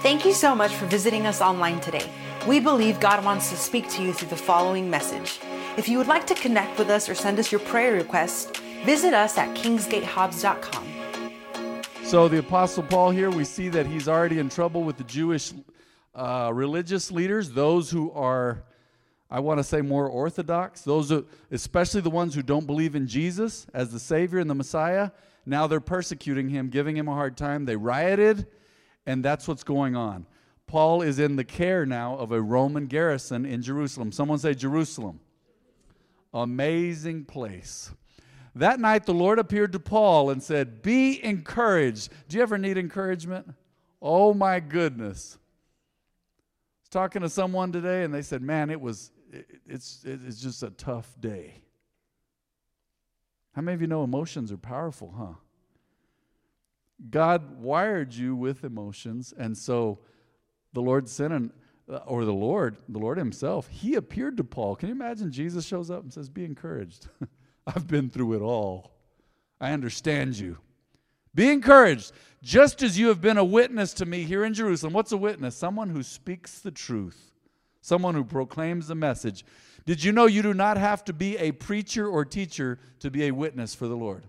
Thank you so much for visiting us online today. We believe God wants to speak to you through the following message. If you would like to connect with us or send us your prayer requests, visit us at kingsgatehobbs.com. So, the Apostle Paul here, we see that he's already in trouble with the Jewish uh, religious leaders, those who are, I want to say, more orthodox, those, who, especially the ones who don't believe in Jesus as the Savior and the Messiah. Now they're persecuting him, giving him a hard time. They rioted, and that's what's going on. Paul is in the care now of a Roman garrison in Jerusalem. Someone say Jerusalem. Amazing place. That night, the Lord appeared to Paul and said, Be encouraged. Do you ever need encouragement? Oh my goodness. I was talking to someone today and they said, Man, it was, it, it's, it's just a tough day. How many of you know emotions are powerful, huh? God wired you with emotions, and so the Lord sent an, uh, or the Lord, the Lord Himself, He appeared to Paul. Can you imagine Jesus shows up and says, Be encouraged. I've been through it all. I understand you. Be encouraged, just as you have been a witness to me here in Jerusalem. What's a witness? Someone who speaks the truth, someone who proclaims the message. Did you know you do not have to be a preacher or teacher to be a witness for the Lord?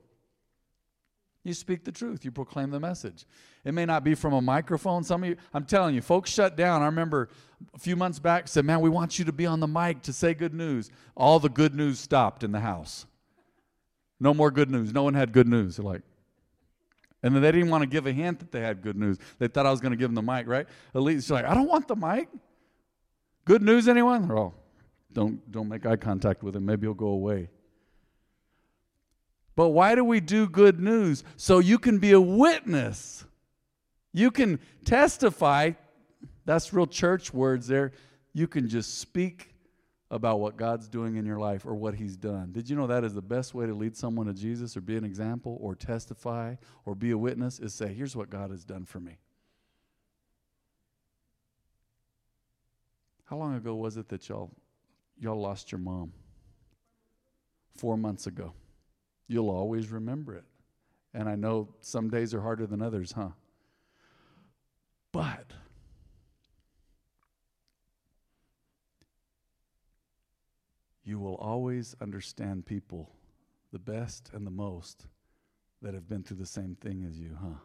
You speak the truth, you proclaim the message. It may not be from a microphone. Some of you, I'm telling you, folks shut down. I remember a few months back said, Man, we want you to be on the mic to say good news. All the good news stopped in the house. No more good news. No one had good news. They're like, and then they didn't want to give a hint that they had good news. They thought I was going to give them the mic, right? Elite's like, I don't want the mic. Good news, anyone? Oh, don't don't make eye contact with him. Maybe he'll go away. But why do we do good news? So you can be a witness. You can testify. That's real church words there. You can just speak about what God's doing in your life or what He's done. Did you know that is the best way to lead someone to Jesus or be an example or testify or be a witness? Is say, here's what God has done for me. How long ago was it that y'all y'all lost your mom? Four months ago. You'll always remember it. And I know some days are harder than others, huh? But you will always understand people the best and the most that have been through the same thing as you, huh?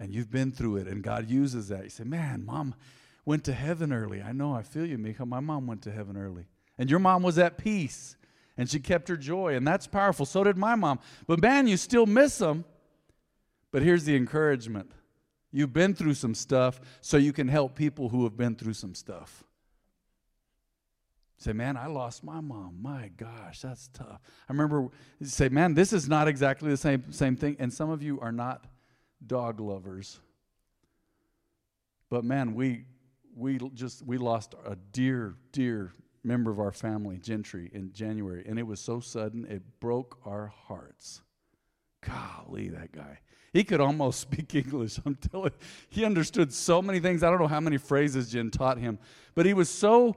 And you've been through it, and God uses that. You say, Man, mom went to heaven early. I know, I feel you, Mika. My mom went to heaven early. And your mom was at peace and she kept her joy, and that's powerful. So did my mom. But man, you still miss them. But here's the encouragement you've been through some stuff, so you can help people who have been through some stuff. Say, man, I lost my mom. My gosh, that's tough. I remember say, man, this is not exactly the same same thing. And some of you are not dog lovers. But man, we we just we lost a dear, dear member of our family, Gentry, in January, and it was so sudden it broke our hearts. Golly, that guy. He could almost speak English. I'm telling he understood so many things. I don't know how many phrases Jen taught him, but he was so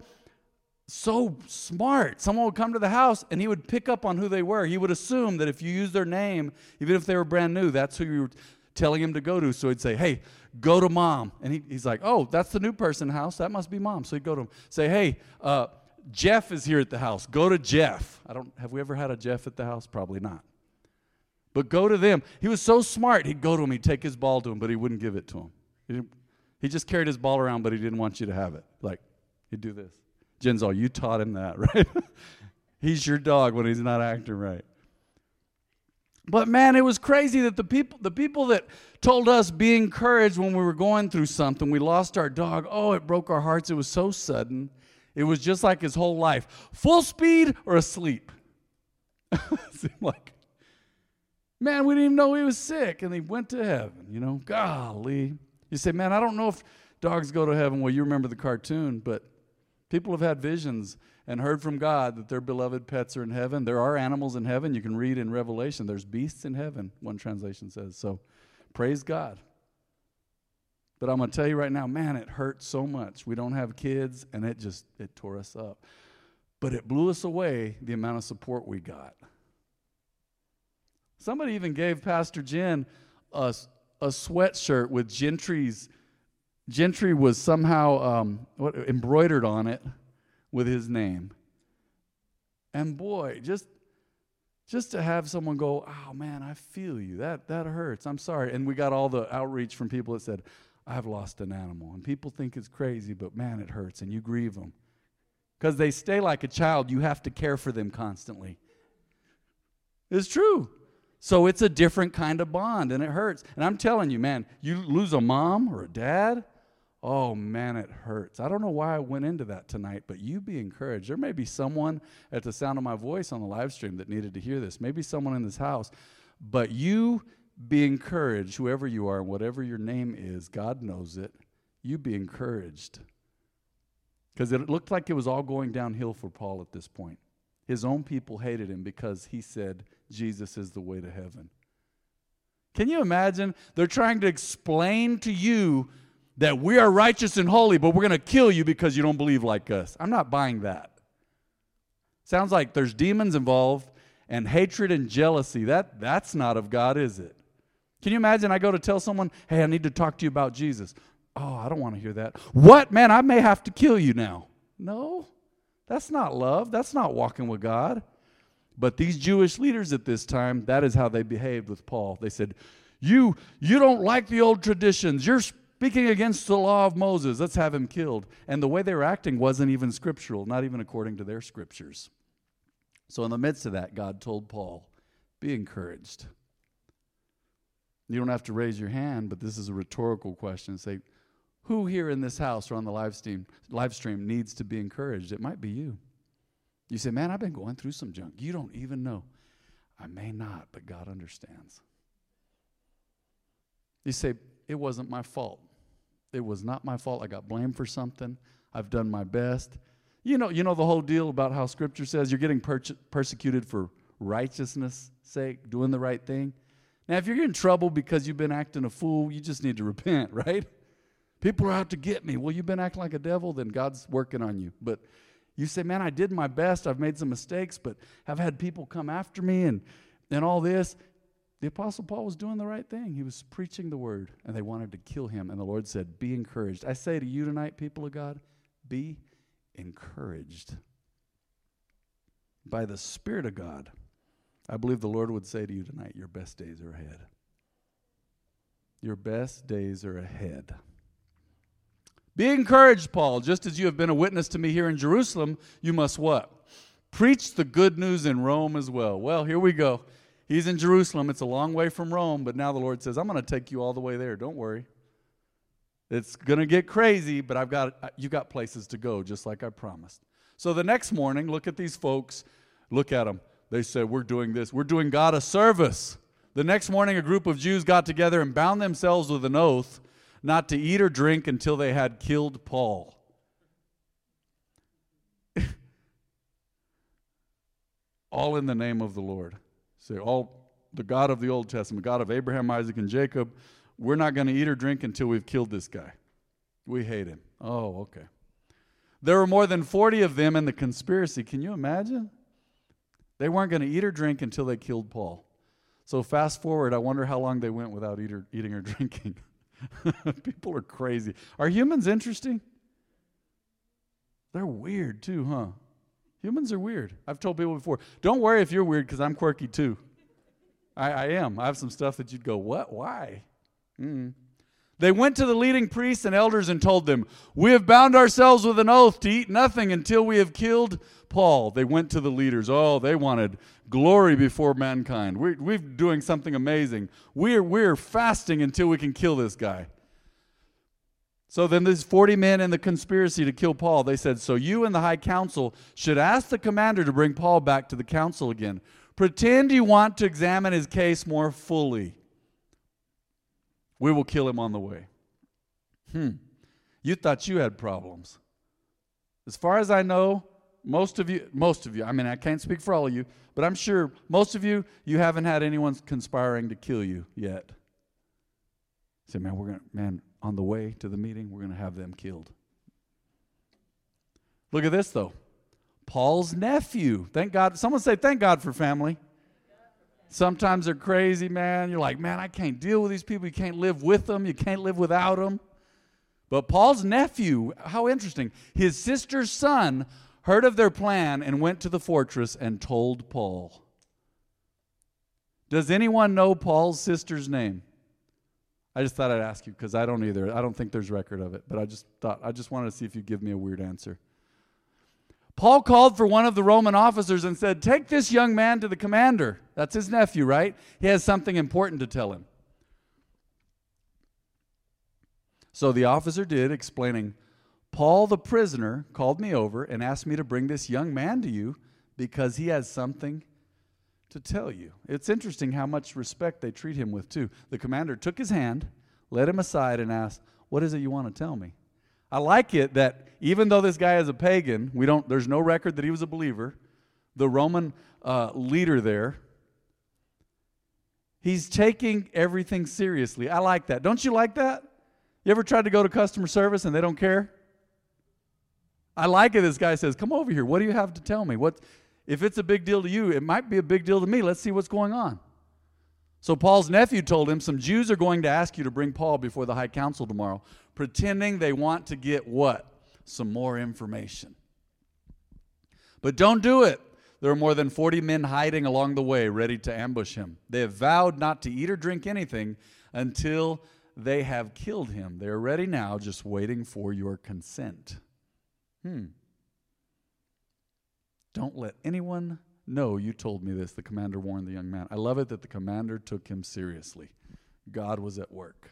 so smart. Someone would come to the house and he would pick up on who they were. He would assume that if you use their name, even if they were brand new, that's who you were telling him to go to. So he'd say, Hey, go to mom. And he, he's like, Oh, that's the new person house. That must be mom. So he'd go to him. Say, Hey, uh, Jeff is here at the house. Go to Jeff. I don't have we ever had a Jeff at the house? Probably not. But go to them. He was so smart. He'd go to him, he'd take his ball to him, but he wouldn't give it to him. He, he just carried his ball around, but he didn't want you to have it. Like, he'd do this. All, you taught him that, right? he's your dog when he's not acting right. But man, it was crazy that the people, the people that told us be encouraged when we were going through something, we lost our dog. Oh, it broke our hearts. It was so sudden. It was just like his whole life full speed or asleep. Seemed like, man, we didn't even know he was sick and he went to heaven, you know? Golly. You say, man, I don't know if dogs go to heaven. Well, you remember the cartoon, but people have had visions and heard from God that their beloved pets are in heaven. There are animals in heaven. You can read in Revelation, there's beasts in heaven, one translation says. So praise God. But I'm going to tell you right now, man, it hurt so much. We don't have kids, and it just it tore us up. But it blew us away the amount of support we got. Somebody even gave Pastor Jen a, a sweatshirt with Gentry's Gentry was somehow um, what, embroidered on it with his name. And boy, just just to have someone go, "Oh man, I feel you. That that hurts. I'm sorry." And we got all the outreach from people that said, "I've lost an animal." And people think it's crazy, but man, it hurts and you grieve them. Cuz they stay like a child, you have to care for them constantly. It's true. So it's a different kind of bond and it hurts. And I'm telling you, man, you lose a mom or a dad, oh man, it hurts. I don't know why I went into that tonight, but you be encouraged. There may be someone at the sound of my voice on the live stream that needed to hear this, maybe someone in this house, but you be encouraged, whoever you are, and whatever your name is, God knows it. You be encouraged. Because it looked like it was all going downhill for Paul at this point. His own people hated him because he said, Jesus is the way to heaven. Can you imagine? They're trying to explain to you that we are righteous and holy, but we're going to kill you because you don't believe like us. I'm not buying that. Sounds like there's demons involved and hatred and jealousy. That, that's not of God, is it? Can you imagine I go to tell someone, hey, I need to talk to you about Jesus? Oh, I don't want to hear that. What? Man, I may have to kill you now. No. That's not love. That's not walking with God. But these Jewish leaders at this time, that is how they behaved with Paul. They said, "You you don't like the old traditions. You're speaking against the law of Moses. Let's have him killed." And the way they were acting wasn't even scriptural, not even according to their scriptures. So in the midst of that, God told Paul, "Be encouraged." You don't have to raise your hand, but this is a rhetorical question. Say, who here in this house or on the live stream, live stream needs to be encouraged? It might be you. You say, Man, I've been going through some junk. You don't even know. I may not, but God understands. You say, It wasn't my fault. It was not my fault. I got blamed for something. I've done my best. You know, you know the whole deal about how Scripture says you're getting per- persecuted for righteousness' sake, doing the right thing. Now, if you're in trouble because you've been acting a fool, you just need to repent, right? People are out to get me. Well, you've been acting like a devil, then God's working on you. But you say, man, I did my best. I've made some mistakes, but I've had people come after me and, and all this. The Apostle Paul was doing the right thing. He was preaching the word, and they wanted to kill him. And the Lord said, Be encouraged. I say to you tonight, people of God, be encouraged. By the Spirit of God, I believe the Lord would say to you tonight, Your best days are ahead. Your best days are ahead. Be encouraged, Paul. Just as you have been a witness to me here in Jerusalem, you must what? Preach the good news in Rome as well. Well, here we go. He's in Jerusalem. It's a long way from Rome, but now the Lord says, I'm going to take you all the way there. Don't worry. It's going to get crazy, but I've got uh, you got places to go just like I promised. So the next morning, look at these folks. Look at them. They said, "We're doing this. We're doing God a service." The next morning, a group of Jews got together and bound themselves with an oath not to eat or drink until they had killed Paul. all in the name of the Lord. Say, all the God of the Old Testament, God of Abraham, Isaac, and Jacob, we're not going to eat or drink until we've killed this guy. We hate him. Oh, okay. There were more than 40 of them in the conspiracy. Can you imagine? They weren't going to eat or drink until they killed Paul. So, fast forward, I wonder how long they went without eat or, eating or drinking. People are crazy. Are humans interesting? They're weird too, huh? Humans are weird. I've told people before, don't worry if you're weird because I'm quirky too. I, I, am. I have some stuff that you'd go, what? Why? Mm. They went to the leading priests and elders and told them, We have bound ourselves with an oath to eat nothing until we have killed Paul. They went to the leaders. Oh, they wanted glory before mankind. We're, we're doing something amazing. We're, we're fasting until we can kill this guy. So then there's 40 men in the conspiracy to kill Paul. They said, So you and the high council should ask the commander to bring Paul back to the council again. Pretend you want to examine his case more fully. We will kill him on the way. Hmm. You thought you had problems. As far as I know, most of you, most of you, I mean, I can't speak for all of you, but I'm sure most of you, you haven't had anyone conspiring to kill you yet. Say, man, we're going to, man, on the way to the meeting, we're going to have them killed. Look at this, though. Paul's nephew. Thank God. Someone say, thank God for family. Sometimes they're crazy, man. You're like, man, I can't deal with these people. You can't live with them. You can't live without them. But Paul's nephew, how interesting. His sister's son heard of their plan and went to the fortress and told Paul. Does anyone know Paul's sister's name? I just thought I'd ask you because I don't either. I don't think there's record of it, but I just thought I just wanted to see if you'd give me a weird answer. Paul called for one of the Roman officers and said, Take this young man to the commander. That's his nephew, right? He has something important to tell him. So the officer did, explaining, Paul the prisoner called me over and asked me to bring this young man to you because he has something to tell you. It's interesting how much respect they treat him with, too. The commander took his hand, led him aside, and asked, What is it you want to tell me? I like it that even though this guy is a pagan, we don't, there's no record that he was a believer, the Roman uh, leader there, he's taking everything seriously. I like that. Don't you like that? You ever tried to go to customer service and they don't care? I like it. This guy says, Come over here. What do you have to tell me? What, if it's a big deal to you, it might be a big deal to me. Let's see what's going on. So Paul's nephew told him, Some Jews are going to ask you to bring Paul before the high council tomorrow, pretending they want to get what? Some more information. But don't do it. There are more than 40 men hiding along the way, ready to ambush him. They have vowed not to eat or drink anything until they have killed him. They are ready now, just waiting for your consent. Hmm. Don't let anyone no, you told me this, the commander warned the young man. I love it that the commander took him seriously. God was at work.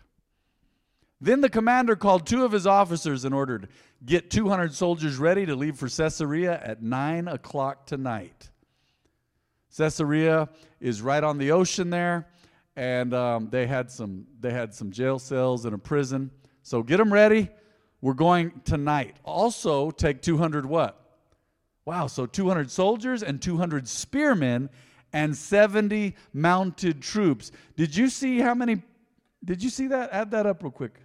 Then the commander called two of his officers and ordered, Get 200 soldiers ready to leave for Caesarea at 9 o'clock tonight. Caesarea is right on the ocean there, and um, they, had some, they had some jail cells and a prison. So get them ready. We're going tonight. Also, take 200 what? Wow, so 200 soldiers and 200 spearmen and 70 mounted troops. Did you see how many? Did you see that? Add that up real quick.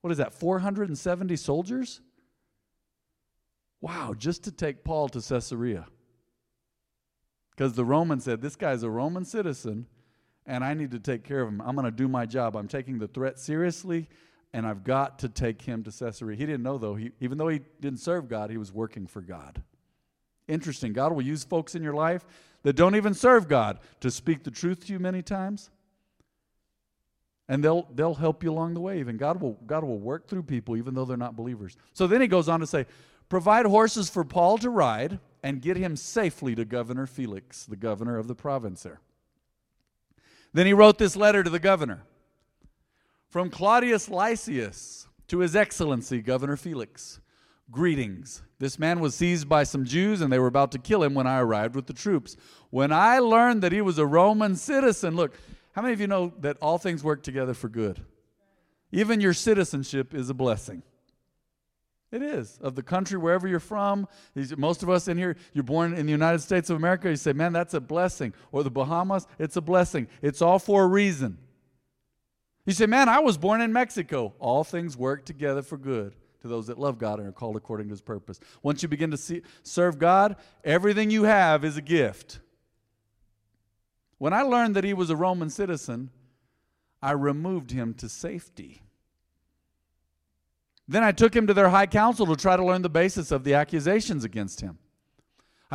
What is that? 470 soldiers? Wow, just to take Paul to Caesarea. Because the Roman said, This guy's a Roman citizen, and I need to take care of him. I'm going to do my job. I'm taking the threat seriously, and I've got to take him to Caesarea. He didn't know, though. He, even though he didn't serve God, he was working for God. Interesting. God will use folks in your life that don't even serve God to speak the truth to you many times. And they'll, they'll help you along the way. Even God will, God will work through people even though they're not believers. So then he goes on to say, provide horses for Paul to ride and get him safely to Governor Felix, the governor of the province there. Then he wrote this letter to the governor From Claudius Lysias to His Excellency, Governor Felix. Greetings. This man was seized by some Jews and they were about to kill him when I arrived with the troops. When I learned that he was a Roman citizen, look, how many of you know that all things work together for good? Even your citizenship is a blessing. It is. Of the country, wherever you're from, most of us in here, you're born in the United States of America, you say, man, that's a blessing. Or the Bahamas, it's a blessing. It's all for a reason. You say, man, I was born in Mexico. All things work together for good to those that love God and are called according to his purpose. Once you begin to see, serve God, everything you have is a gift. When I learned that he was a Roman citizen, I removed him to safety. Then I took him to their high council to try to learn the basis of the accusations against him.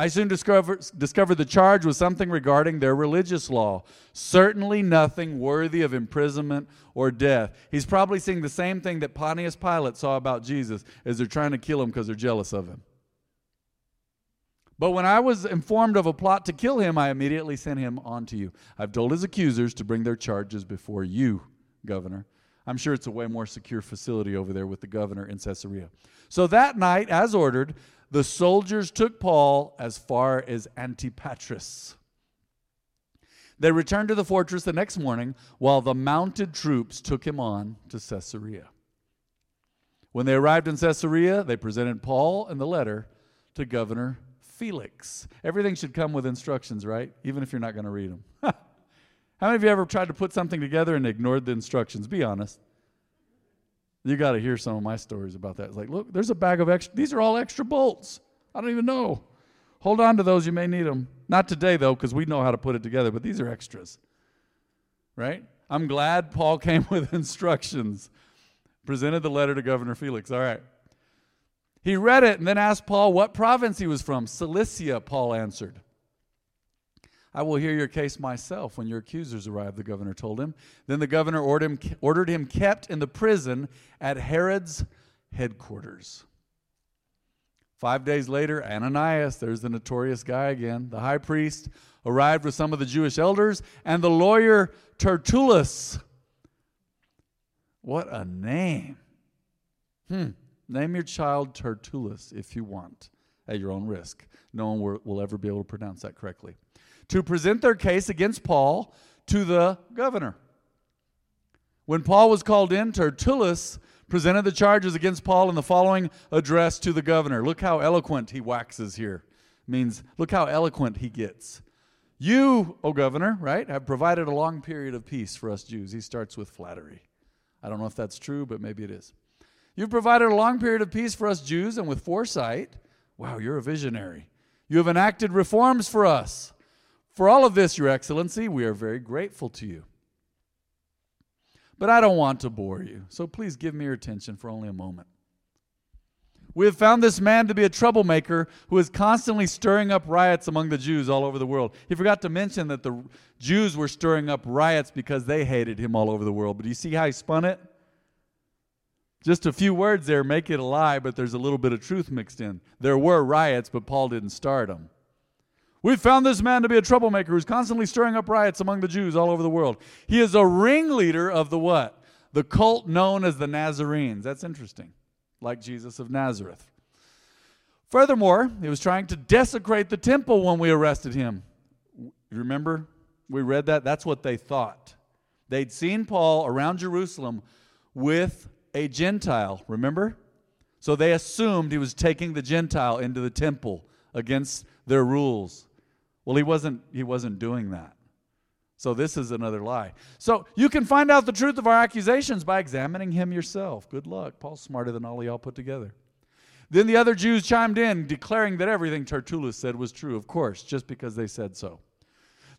I soon discovered, discovered the charge was something regarding their religious law. Certainly nothing worthy of imprisonment or death. He's probably seeing the same thing that Pontius Pilate saw about Jesus as they're trying to kill him because they're jealous of him. But when I was informed of a plot to kill him, I immediately sent him on to you. I've told his accusers to bring their charges before you, Governor. I'm sure it's a way more secure facility over there with the governor in Caesarea. So that night, as ordered, the soldiers took Paul as far as Antipatris. They returned to the fortress the next morning while the mounted troops took him on to Caesarea. When they arrived in Caesarea, they presented Paul and the letter to Governor Felix. Everything should come with instructions, right? Even if you're not going to read them. How many of you ever tried to put something together and ignored the instructions? Be honest. You got to hear some of my stories about that. It's like, look, there's a bag of extra, these are all extra bolts. I don't even know. hold on to those. You may need them. Not today, though, because we know how to put it together, but these are extras. Right? I'm glad Paul came with instructions. Presented the letter to Governor Felix. All right. He read it and then asked Paul what province he was from. Cilicia, Paul answered. I will hear your case myself when your accusers arrive, the governor told him. Then the governor ordered him, ordered him kept in the prison at Herod's headquarters. Five days later, Ananias, there's the notorious guy again, the high priest, arrived with some of the Jewish elders and the lawyer Tertullus. What a name. Hmm. Name your child Tertullus if you want, at your own risk. No one will ever be able to pronounce that correctly. To present their case against Paul to the governor. When Paul was called in, Tertullus presented the charges against Paul in the following address to the governor. Look how eloquent he waxes here. Means, look how eloquent he gets. You, O governor, right, have provided a long period of peace for us Jews. He starts with flattery. I don't know if that's true, but maybe it is. You've provided a long period of peace for us Jews, and with foresight, wow, you're a visionary. You have enacted reforms for us. For all of this, Your Excellency, we are very grateful to you. But I don't want to bore you, so please give me your attention for only a moment. We have found this man to be a troublemaker who is constantly stirring up riots among the Jews all over the world. He forgot to mention that the Jews were stirring up riots because they hated him all over the world. But do you see how he spun it? Just a few words there make it a lie, but there's a little bit of truth mixed in. There were riots, but Paul didn't start them. We found this man to be a troublemaker who's constantly stirring up riots among the Jews all over the world. He is a ringleader of the what? The cult known as the Nazarenes. That's interesting. Like Jesus of Nazareth. Furthermore, he was trying to desecrate the temple when we arrested him. Remember? We read that. That's what they thought. They'd seen Paul around Jerusalem with a Gentile, remember? So they assumed he was taking the Gentile into the temple against their rules. Well, he wasn't he wasn't doing that. So this is another lie. So you can find out the truth of our accusations by examining him yourself. Good luck. Paul's smarter than all y'all put together. Then the other Jews chimed in, declaring that everything Tertullus said was true, of course, just because they said so.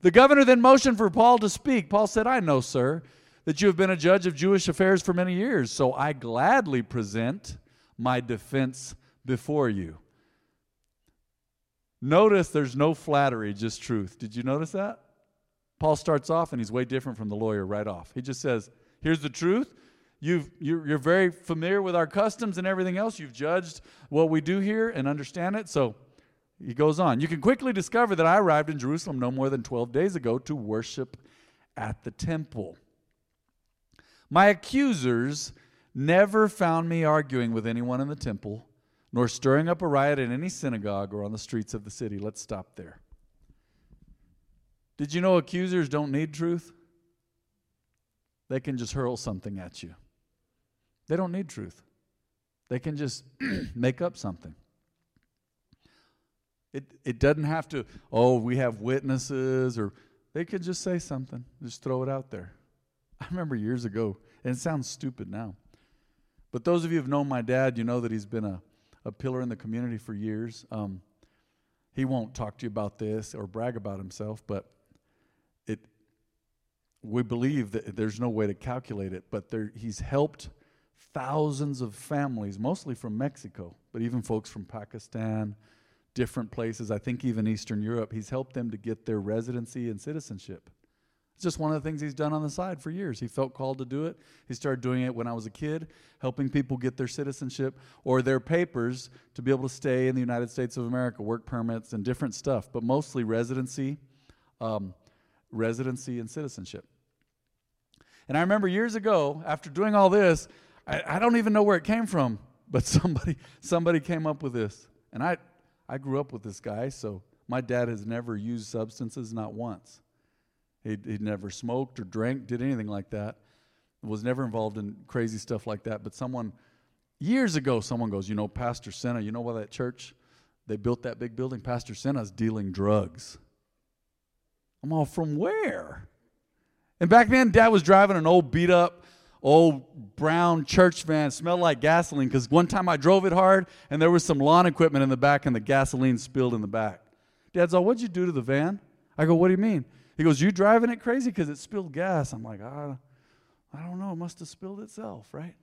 The governor then motioned for Paul to speak. Paul said, I know, sir, that you have been a judge of Jewish affairs for many years, so I gladly present my defense before you. Notice there's no flattery, just truth. Did you notice that? Paul starts off and he's way different from the lawyer right off. He just says, Here's the truth. You've, you're, you're very familiar with our customs and everything else. You've judged what we do here and understand it. So he goes on. You can quickly discover that I arrived in Jerusalem no more than 12 days ago to worship at the temple. My accusers never found me arguing with anyone in the temple, nor stirring up a riot in any synagogue or on the streets of the city. Let's stop there. Did you know accusers don't need truth? They can just hurl something at you. They don't need truth. They can just make up something. It, it doesn't have to, oh, we have witnesses, or they could just say something, just throw it out there. I remember years ago, and it sounds stupid now, but those of you who've known my dad, you know that he's been a, a pillar in the community for years. Um, he won't talk to you about this or brag about himself, but it we believe that there's no way to calculate it, but there, he's helped thousands of families, mostly from Mexico, but even folks from Pakistan, different places, I think even Eastern Europe. He's helped them to get their residency and citizenship. It's just one of the things he's done on the side for years. He felt called to do it. He started doing it when I was a kid, helping people get their citizenship or their papers to be able to stay in the United States of America, work permits and different stuff, but mostly residency, um, residency and citizenship. And I remember years ago, after doing all this, I, I don't even know where it came from, but somebody somebody came up with this, and I I grew up with this guy, so my dad has never used substances, not once. He'd, he'd never smoked or drank, did anything like that. Was never involved in crazy stuff like that. But someone, years ago, someone goes, You know, Pastor Senna, you know why that church, they built that big building? Pastor Senna's dealing drugs. I'm all, From where? And back then, dad was driving an old beat up, old brown church van, smelled like gasoline because one time I drove it hard and there was some lawn equipment in the back and the gasoline spilled in the back. Dad's all, what'd you do to the van? I go, what do you mean? He goes, you driving it crazy because it spilled gas. I'm like, ah, I don't know. It must have spilled itself, right?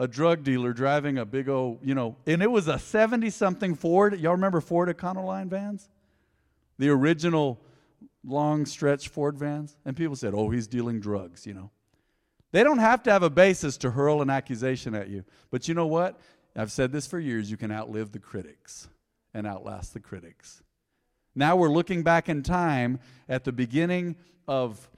a drug dealer driving a big old, you know, and it was a 70 something Ford. Y'all remember Ford Econoline vans? The original long stretch Ford vans. And people said, oh, he's dealing drugs, you know. They don't have to have a basis to hurl an accusation at you. But you know what? I've said this for years you can outlive the critics and outlast the critics. Now we're looking back in time at the beginning of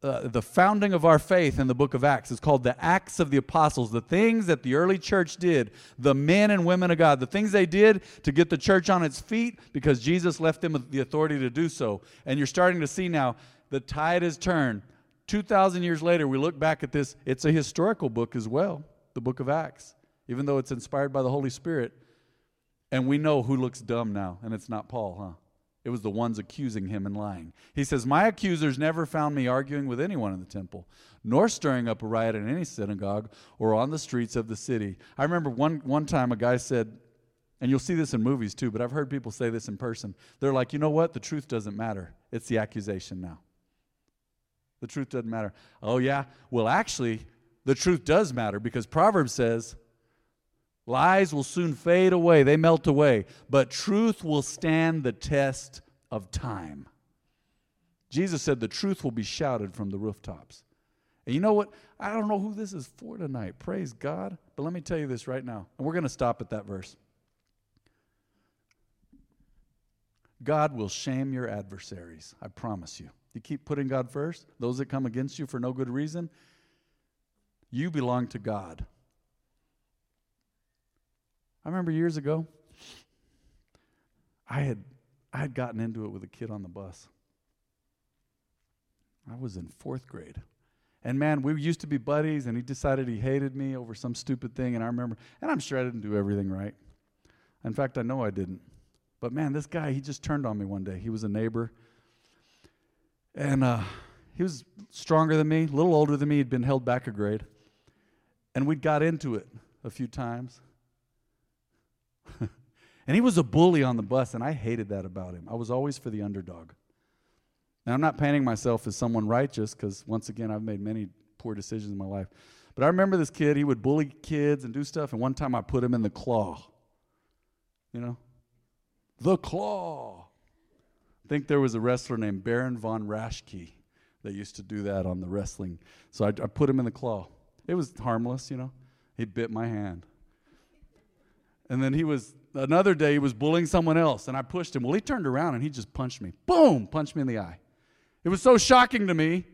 uh, the founding of our faith in the book of Acts. It's called the Acts of the Apostles. The things that the early church did, the men and women of God, the things they did to get the church on its feet because Jesus left them the authority to do so. And you're starting to see now the tide has turned. 2,000 years later, we look back at this. It's a historical book as well, the book of Acts, even though it's inspired by the Holy Spirit. And we know who looks dumb now, and it's not Paul, huh? It was the ones accusing him and lying. He says, My accusers never found me arguing with anyone in the temple, nor stirring up a riot in any synagogue or on the streets of the city. I remember one, one time a guy said, and you'll see this in movies too, but I've heard people say this in person. They're like, you know what? The truth doesn't matter. It's the accusation now. The truth doesn't matter. Oh, yeah? Well, actually, the truth does matter because Proverbs says, Lies will soon fade away, they melt away, but truth will stand the test of time. Jesus said the truth will be shouted from the rooftops. And you know what? I don't know who this is for tonight. Praise God. But let me tell you this right now. And we're going to stop at that verse. God will shame your adversaries. I promise you. You keep putting God first, those that come against you for no good reason, you belong to God. I remember years ago, I had I had gotten into it with a kid on the bus. I was in fourth grade. And man, we used to be buddies, and he decided he hated me over some stupid thing. And I remember, and I'm sure I didn't do everything right. In fact, I know I didn't. But man, this guy, he just turned on me one day. He was a neighbor. And uh, he was stronger than me, a little older than me. He'd been held back a grade. And we'd got into it a few times. and he was a bully on the bus, and I hated that about him. I was always for the underdog. Now, I'm not painting myself as someone righteous because, once again, I've made many poor decisions in my life. But I remember this kid, he would bully kids and do stuff, and one time I put him in the claw. You know? The claw. I think there was a wrestler named Baron von Raschke that used to do that on the wrestling. So I, I put him in the claw. It was harmless, you know. He bit my hand. And then he was, another day, he was bullying someone else, and I pushed him. Well, he turned around and he just punched me. Boom! Punched me in the eye. It was so shocking to me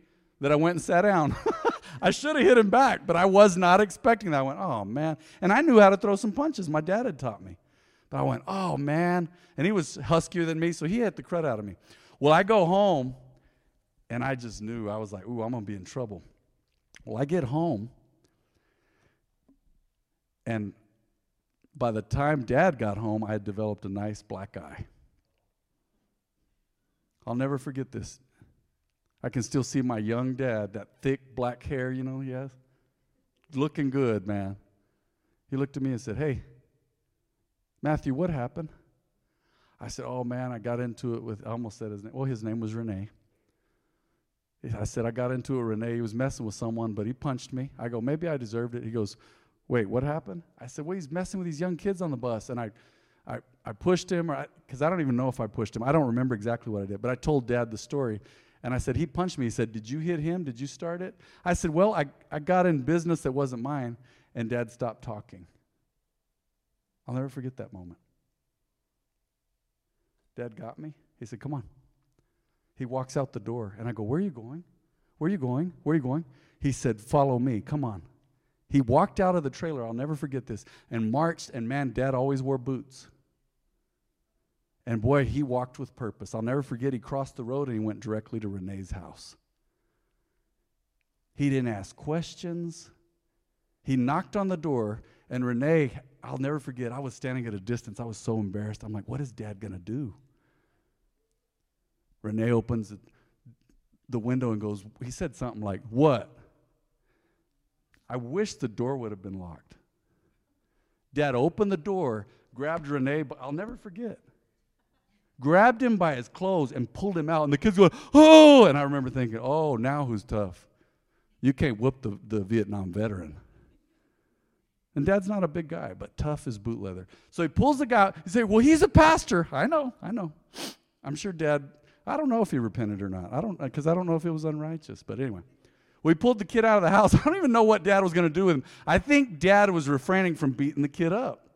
that I went and sat down. I should have hit him back, but I was not expecting that. I went, oh, man. And I knew how to throw some punches. My dad had taught me. But I went, oh, man. And he was huskier than me, so he had the crud out of me. Well, I go home, and I just knew. I was like, ooh, I'm going to be in trouble. Well, I get home, and by the time dad got home, I had developed a nice black eye. I'll never forget this. I can still see my young dad, that thick black hair, you know, he has. Looking good, man. He looked at me and said, Hey, Matthew, what happened? I said, Oh, man, I got into it with, I almost said his name. Well, his name was Renee. I said, I got into it, Renee. He was messing with someone, but he punched me. I go, Maybe I deserved it. He goes, Wait, what happened? I said, Well, he's messing with these young kids on the bus. And I, I, I pushed him, because I, I don't even know if I pushed him. I don't remember exactly what I did, but I told dad the story. And I said, He punched me. He said, Did you hit him? Did you start it? I said, Well, I, I got in business that wasn't mine. And dad stopped talking. I'll never forget that moment. Dad got me. He said, Come on. He walks out the door, and I go, Where are you going? Where are you going? Where are you going? He said, Follow me. Come on. He walked out of the trailer, I'll never forget this, and marched, and man, dad always wore boots. And boy, he walked with purpose. I'll never forget, he crossed the road and he went directly to Renee's house. He didn't ask questions. He knocked on the door, and Renee, I'll never forget, I was standing at a distance. I was so embarrassed. I'm like, what is dad going to do? Renee opens the window and goes, he said something like, What? I wish the door would have been locked. Dad opened the door, grabbed Renee, but I'll never forget. grabbed him by his clothes and pulled him out. And the kids go, oh! And I remember thinking, oh, now who's tough? You can't whoop the, the Vietnam veteran. And dad's not a big guy, but tough as boot leather. So he pulls the guy out. He said, Well, he's a pastor. I know, I know. I'm sure dad, I don't know if he repented or not. I don't, because I don't know if it was unrighteous. But anyway, we pulled the kid out of the house. I don't even know what dad was going to do with him. I think dad was refraining from beating the kid up.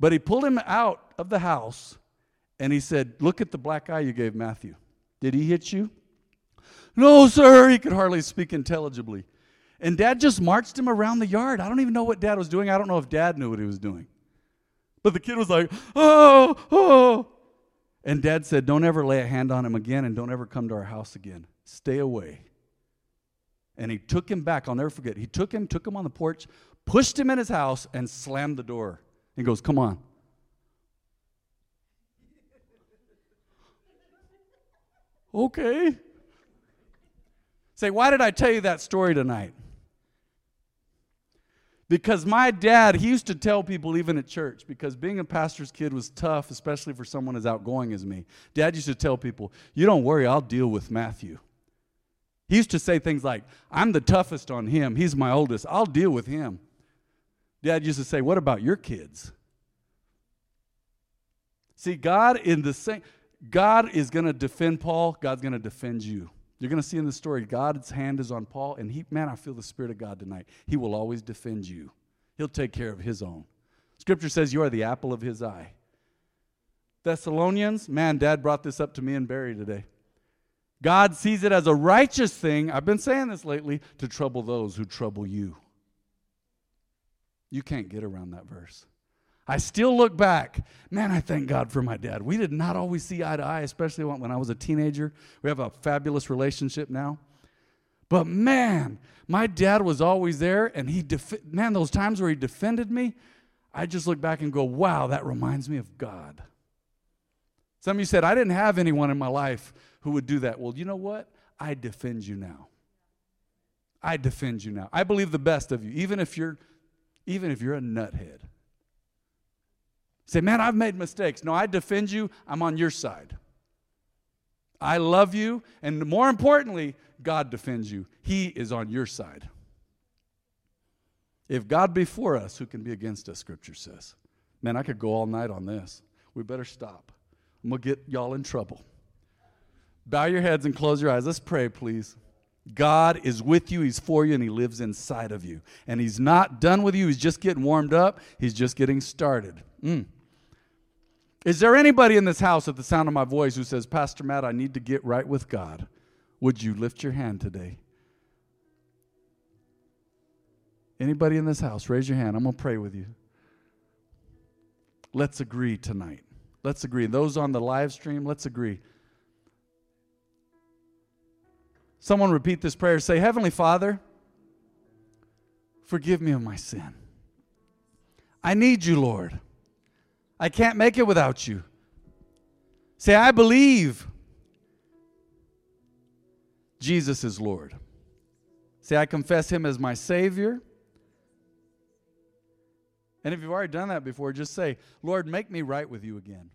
But he pulled him out of the house and he said, Look at the black eye you gave Matthew. Did he hit you? No, sir. He could hardly speak intelligibly. And dad just marched him around the yard. I don't even know what dad was doing. I don't know if dad knew what he was doing. But the kid was like, oh, oh. And dad said, don't ever lay a hand on him again and don't ever come to our house again. Stay away. And he took him back. I'll never forget. He took him, took him on the porch, pushed him in his house, and slammed the door. He goes, Come on. okay. Say, why did I tell you that story tonight? Because my dad, he used to tell people, even at church, because being a pastor's kid was tough, especially for someone as outgoing as me. Dad used to tell people, You don't worry, I'll deal with Matthew. He used to say things like, I'm the toughest on him. He's my oldest. I'll deal with him. Dad used to say, What about your kids? See, God in the same God is going to defend Paul, God's going to defend you. You're going to see in the story, God's hand is on Paul, and he, man, I feel the Spirit of God tonight. He will always defend you, He'll take care of His own. Scripture says you are the apple of His eye. Thessalonians, man, Dad brought this up to me and Barry today. God sees it as a righteous thing, I've been saying this lately, to trouble those who trouble you. You can't get around that verse. I still look back. Man, I thank God for my dad. We did not always see eye to eye, especially when I was a teenager. We have a fabulous relationship now. But man, my dad was always there, and he, def- man, those times where he defended me, I just look back and go, wow, that reminds me of God. Some of you said, I didn't have anyone in my life who would do that. Well, you know what? I defend you now. I defend you now. I believe the best of you, even if you're, even if you're a nuthead. Say, man, I've made mistakes. No, I defend you. I'm on your side. I love you. And more importantly, God defends you. He is on your side. If God be for us, who can be against us, Scripture says. Man, I could go all night on this. We better stop. I'm going to get y'all in trouble. Bow your heads and close your eyes. Let's pray, please. God is with you, He's for you, and He lives inside of you. And He's not done with you, He's just getting warmed up, He's just getting started. Mm. Is there anybody in this house at the sound of my voice who says, Pastor Matt, I need to get right with God? Would you lift your hand today? Anybody in this house, raise your hand. I'm going to pray with you. Let's agree tonight. Let's agree. Those on the live stream, let's agree. Someone repeat this prayer. Say, Heavenly Father, forgive me of my sin. I need you, Lord. I can't make it without you. Say, I believe Jesus is Lord. Say, I confess him as my Savior. And if you've already done that before, just say, Lord, make me right with you again.